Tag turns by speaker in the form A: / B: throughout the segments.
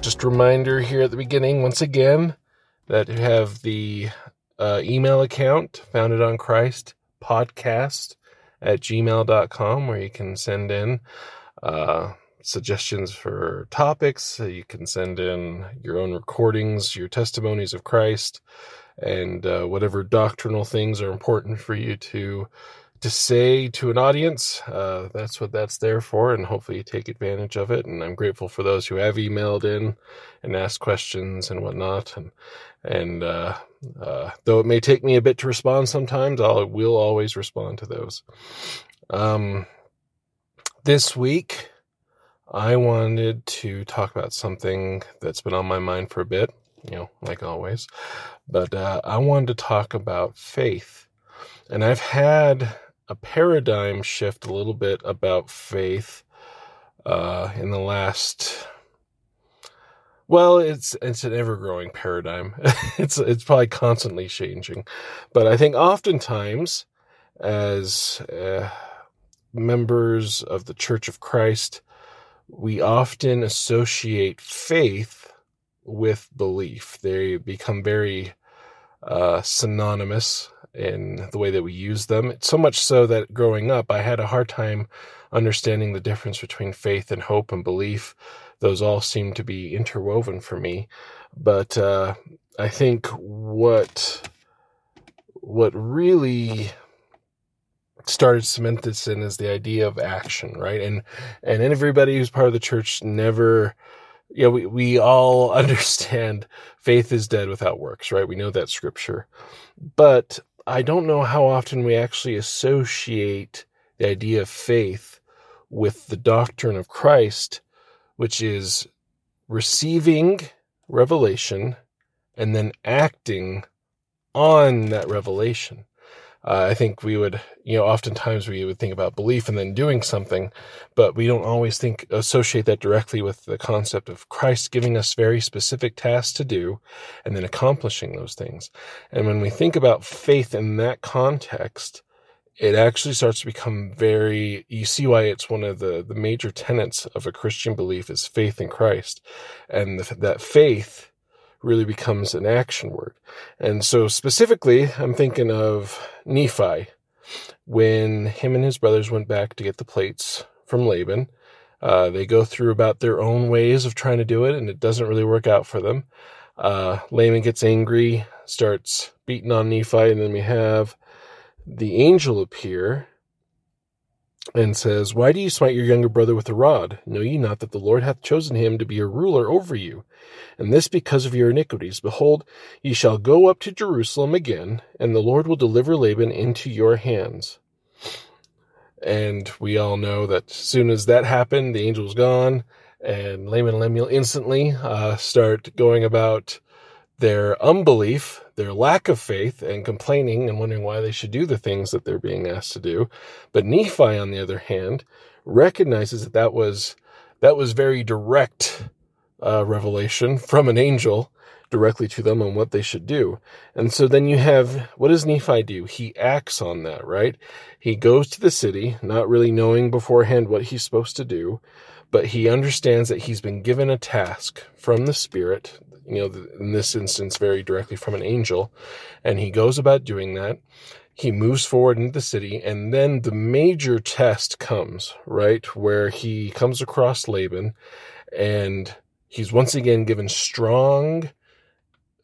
A: just a reminder here at the beginning, once again, that you have the uh, email account, Founded on Christ podcast at gmail.com, where you can send in uh, suggestions for topics. You can send in your own recordings, your testimonies of Christ, and uh, whatever doctrinal things are important for you to to say to an audience. Uh, that's what that's there for, and hopefully you take advantage of it. And I'm grateful for those who have emailed in and asked questions and whatnot. And and uh, uh, though it may take me a bit to respond sometimes, I will always respond to those. Um, this week, I wanted to talk about something that's been on my mind for a bit, you know, like always. But uh, I wanted to talk about faith. And I've had a paradigm shift a little bit about faith uh, in the last. Well, it's it's an ever growing paradigm. it's it's probably constantly changing, but I think oftentimes, as uh, members of the Church of Christ, we often associate faith with belief. They become very uh, synonymous in the way that we use them. So much so that growing up, I had a hard time understanding the difference between faith and hope and belief. Those all seem to be interwoven for me. But uh, I think what what really started cement this in is the idea of action, right? And and everybody who's part of the church never yeah, we, we all understand faith is dead without works, right? We know that scripture. But I don't know how often we actually associate the idea of faith with the doctrine of Christ, which is receiving revelation and then acting on that revelation. Uh, I think we would, you know, oftentimes we would think about belief and then doing something, but we don't always think, associate that directly with the concept of Christ giving us very specific tasks to do and then accomplishing those things. And when we think about faith in that context, it actually starts to become very, you see why it's one of the, the major tenets of a Christian belief is faith in Christ. And the, that faith, really becomes an action word. And so specifically, I'm thinking of Nephi when him and his brothers went back to get the plates from Laban. Uh, they go through about their own ways of trying to do it, and it doesn't really work out for them. Uh, Laban gets angry, starts beating on Nephi, and then we have the angel appear and says, Why do you smite your younger brother with a rod? Know ye not that the Lord hath chosen him to be a ruler over you? And this because of your iniquities. Behold, ye shall go up to Jerusalem again, and the Lord will deliver Laban into your hands. And we all know that as soon as that happened, the angel's gone, and Laman and Lemuel instantly uh, start going about their unbelief, their lack of faith, and complaining and wondering why they should do the things that they're being asked to do. But Nephi, on the other hand, recognizes that that was that was very direct uh, revelation from an angel directly to them on what they should do. And so then you have what does Nephi do? He acts on that, right? He goes to the city, not really knowing beforehand what he's supposed to do, but he understands that he's been given a task from the Spirit you know, in this instance, very directly from an angel. And he goes about doing that. He moves forward into the city, and then the major test comes, right? Where he comes across Laban, and he's once again given strong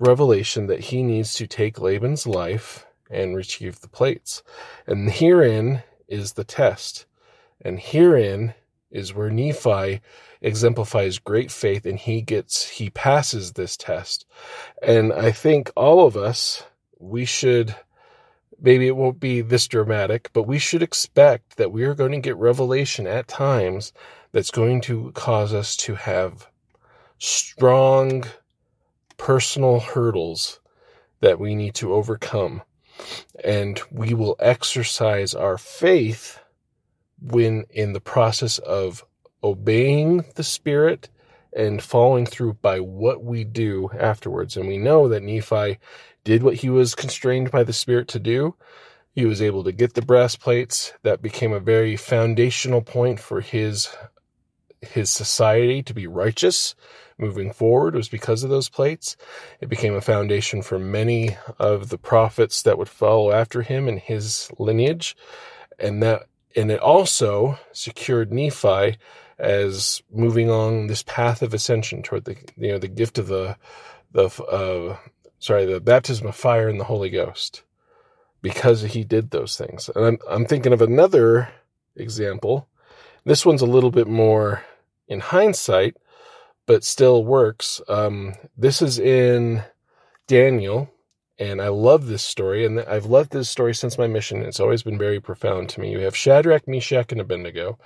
A: revelation that he needs to take Laban's life and retrieve the plates. And herein is the test. And herein is where Nephi exemplifies great faith and he gets, he passes this test. And I think all of us, we should, maybe it won't be this dramatic, but we should expect that we are going to get revelation at times that's going to cause us to have strong personal hurdles that we need to overcome. And we will exercise our faith when in the process of obeying the Spirit and following through by what we do afterwards. And we know that Nephi did what he was constrained by the Spirit to do. He was able to get the brass plates. That became a very foundational point for his his society to be righteous moving forward was because of those plates. It became a foundation for many of the prophets that would follow after him in his lineage. And that and it also secured Nephi as moving on this path of ascension toward the you know the gift of the the uh, sorry the baptism of fire and the Holy Ghost because he did those things. And I'm I'm thinking of another example. This one's a little bit more in hindsight, but still works. Um, this is in Daniel and I love this story, and I've loved this story since my mission. It's always been very profound to me. You have Shadrach, Meshach, and Abednego,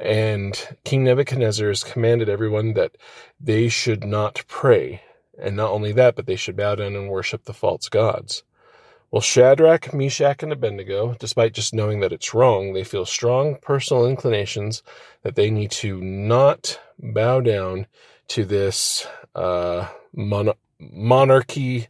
A: and King Nebuchadnezzar has commanded everyone that they should not pray. And not only that, but they should bow down and worship the false gods. Well, Shadrach, Meshach, and Abednego, despite just knowing that it's wrong, they feel strong personal inclinations that they need to not bow down to this uh, mon- monarchy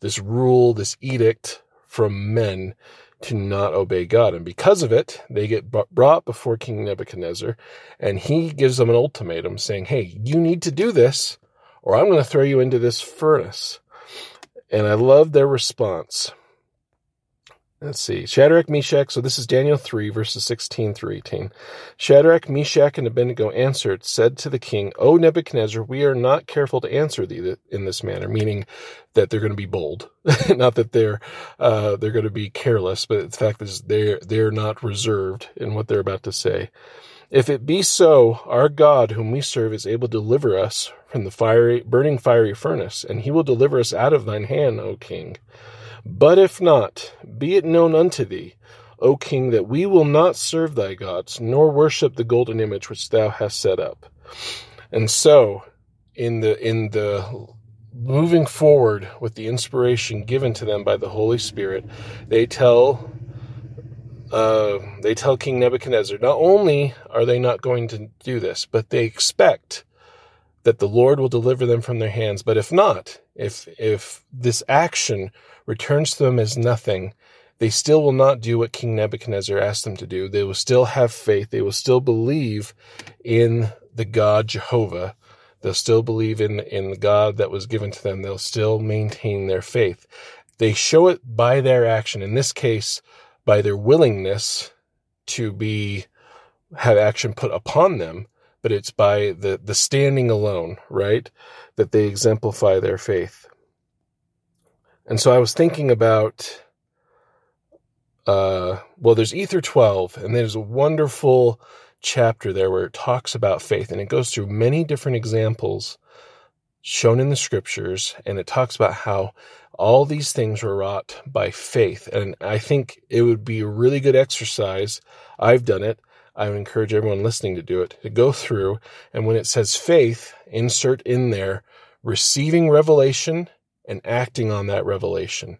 A: this rule, this edict from men to not obey God. And because of it, they get brought before King Nebuchadnezzar, and he gives them an ultimatum saying, Hey, you need to do this, or I'm going to throw you into this furnace. And I love their response. Let's see. Shadrach, Meshach. So this is Daniel 3, verses 16 through 18. Shadrach, Meshach, and Abednego answered, said to the king, O Nebuchadnezzar, we are not careful to answer thee in this manner, meaning that they're going to be bold. not that they're, uh, they're going to be careless, but the fact is they're, they're not reserved in what they're about to say. If it be so, our God, whom we serve, is able to deliver us from the fiery, burning fiery furnace, and he will deliver us out of thine hand, O king. But if not, be it known unto thee, O king, that we will not serve thy gods, nor worship the golden image which thou hast set up. And so, in the in the moving forward with the inspiration given to them by the Holy Spirit, they tell uh, they tell King Nebuchadnezzar, not only are they not going to do this, but they expect that the Lord will deliver them from their hands. But if not, if if this action returns to them as nothing, they still will not do what King Nebuchadnezzar asked them to do. They will still have faith. They will still believe in the God Jehovah. They'll still believe in, in the God that was given to them. They'll still maintain their faith. They show it by their action. In this case, by their willingness to be, have action put upon them, but it's by the, the standing alone, right? That they exemplify their faith. And so I was thinking about, uh, well, there's Ether 12, and there's a wonderful chapter there where it talks about faith, and it goes through many different examples shown in the scriptures, and it talks about how all these things were wrought by faith. And I think it would be a really good exercise. I've done it. I would encourage everyone listening to do it, to go through, and when it says faith, insert in there receiving revelation and acting on that revelation.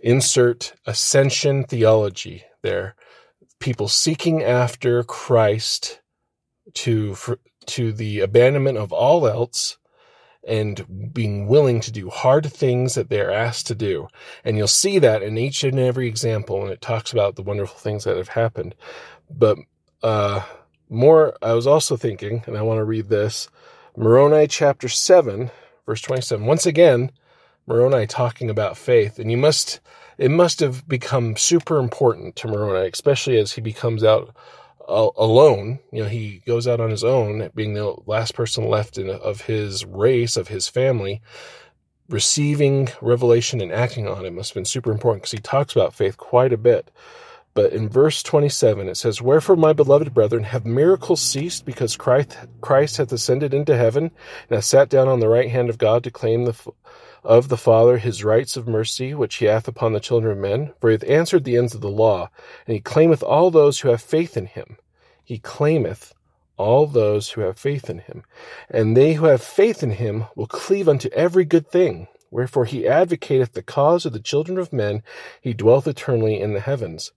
A: Insert ascension theology there. People seeking after Christ to, for, to the abandonment of all else and being willing to do hard things that they're asked to do. And you'll see that in each and every example when it talks about the wonderful things that have happened. But, uh, more, I was also thinking, and I want to read this, Moroni chapter 7, verse 27. Once again, Moroni talking about faith, and you must it must have become super important to Moroni, especially as he becomes out alone. You know, he goes out on his own, being the last person left in, of his race, of his family. Receiving revelation and acting on it must have been super important because he talks about faith quite a bit. But in verse 27, it says, Wherefore, my beloved brethren, have miracles ceased because Christ, Christ hath ascended into heaven and hath sat down on the right hand of God to claim the, of the Father his rights of mercy, which he hath upon the children of men, for he hath answered the ends of the law, and he claimeth all those who have faith in him. He claimeth all those who have faith in him. And they who have faith in him will cleave unto every good thing. Wherefore he advocateth the cause of the children of men, he dwelleth eternally in the heavens.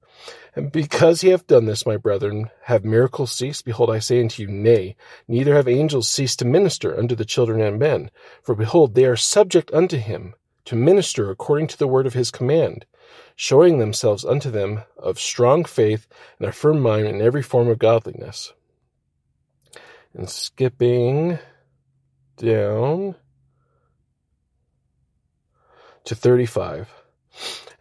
A: And because ye have done this, my brethren, have miracles ceased? Behold, I say unto you, Nay, neither have angels ceased to minister unto the children of men. For behold, they are subject unto him to minister according to the word of his command. showing themselves unto them of strong faith and a firm mind in every form of godliness. And skipping down to 35.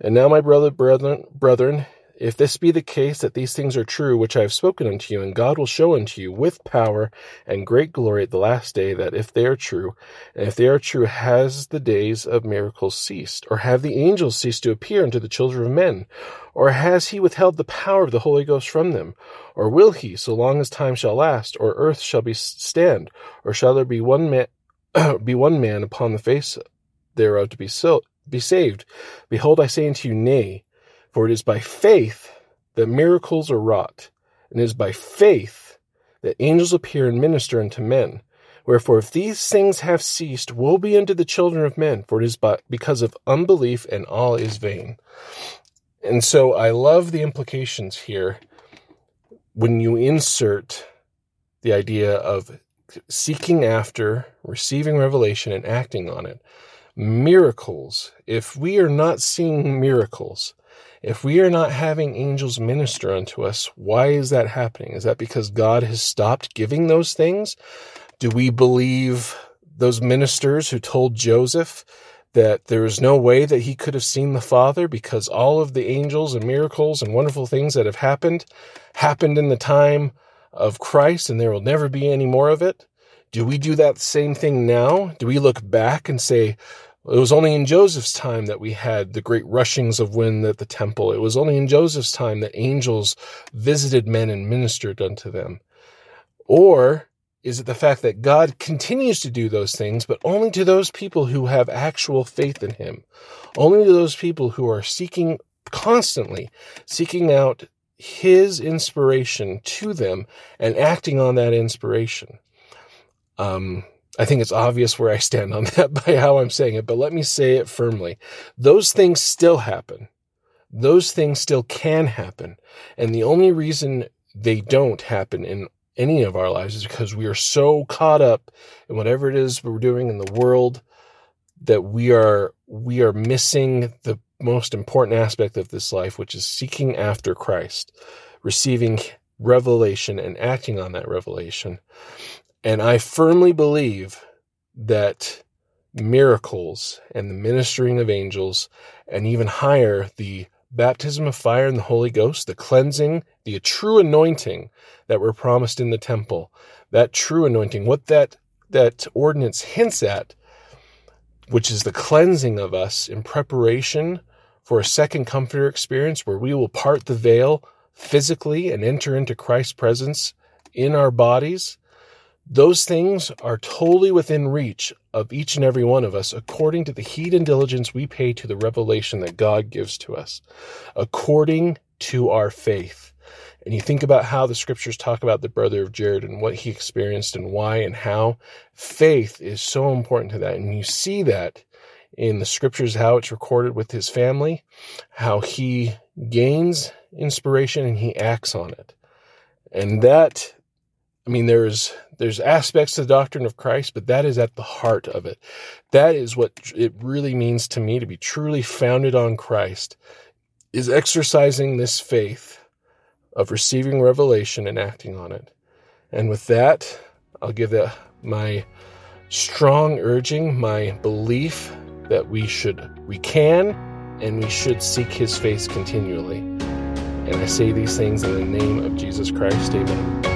A: And now, my brother, brethren, brethren, if this be the case that these things are true which I have spoken unto you, and God will show unto you with power and great glory at the last day, that if they are true, and if they are true, has the days of miracles ceased? Or have the angels ceased to appear unto the children of men? Or has he withheld the power of the Holy Ghost from them? Or will he, so long as time shall last, or earth shall be stand? Or shall there be one man, be one man upon the face thereof to be so, be saved? Behold, I say unto you, nay. For it is by faith that miracles are wrought, and it is by faith that angels appear and minister unto men. Wherefore, if these things have ceased, woe be unto the children of men, for it is but because of unbelief, and all is vain. And so I love the implications here when you insert the idea of seeking after, receiving revelation, and acting on it. Miracles. If we are not seeing miracles, if we are not having angels minister unto us, why is that happening? Is that because God has stopped giving those things? Do we believe those ministers who told Joseph that there is no way that he could have seen the Father because all of the angels and miracles and wonderful things that have happened happened in the time of Christ and there will never be any more of it? Do we do that same thing now? Do we look back and say, it was only in Joseph's time that we had the great rushings of wind at the temple. It was only in Joseph's time that angels visited men and ministered unto them. Or is it the fact that God continues to do those things, but only to those people who have actual faith in Him? Only to those people who are seeking constantly, seeking out His inspiration to them and acting on that inspiration. Um, I think it's obvious where I stand on that by how I'm saying it, but let me say it firmly. Those things still happen. Those things still can happen. And the only reason they don't happen in any of our lives is because we are so caught up in whatever it is we're doing in the world that we are we are missing the most important aspect of this life which is seeking after Christ receiving revelation and acting on that revelation and I firmly believe that miracles and the ministering of angels, and even higher, the baptism of fire and the Holy Ghost, the cleansing, the true anointing that were promised in the temple, that true anointing, what that, that ordinance hints at, which is the cleansing of us in preparation for a second comforter experience where we will part the veil physically and enter into Christ's presence in our bodies those things are totally within reach of each and every one of us according to the heed and diligence we pay to the revelation that God gives to us, according to our faith. And you think about how the scriptures talk about the brother of Jared and what he experienced and why and how. Faith is so important to that. And you see that in the scriptures, how it's recorded with his family, how he gains inspiration and he acts on it. And that I mean, there's there's aspects to the doctrine of Christ, but that is at the heart of it. That is what it really means to me to be truly founded on Christ, is exercising this faith of receiving revelation and acting on it. And with that, I'll give my strong urging, my belief that we should, we can, and we should seek His face continually. And I say these things in the name of Jesus Christ. Amen.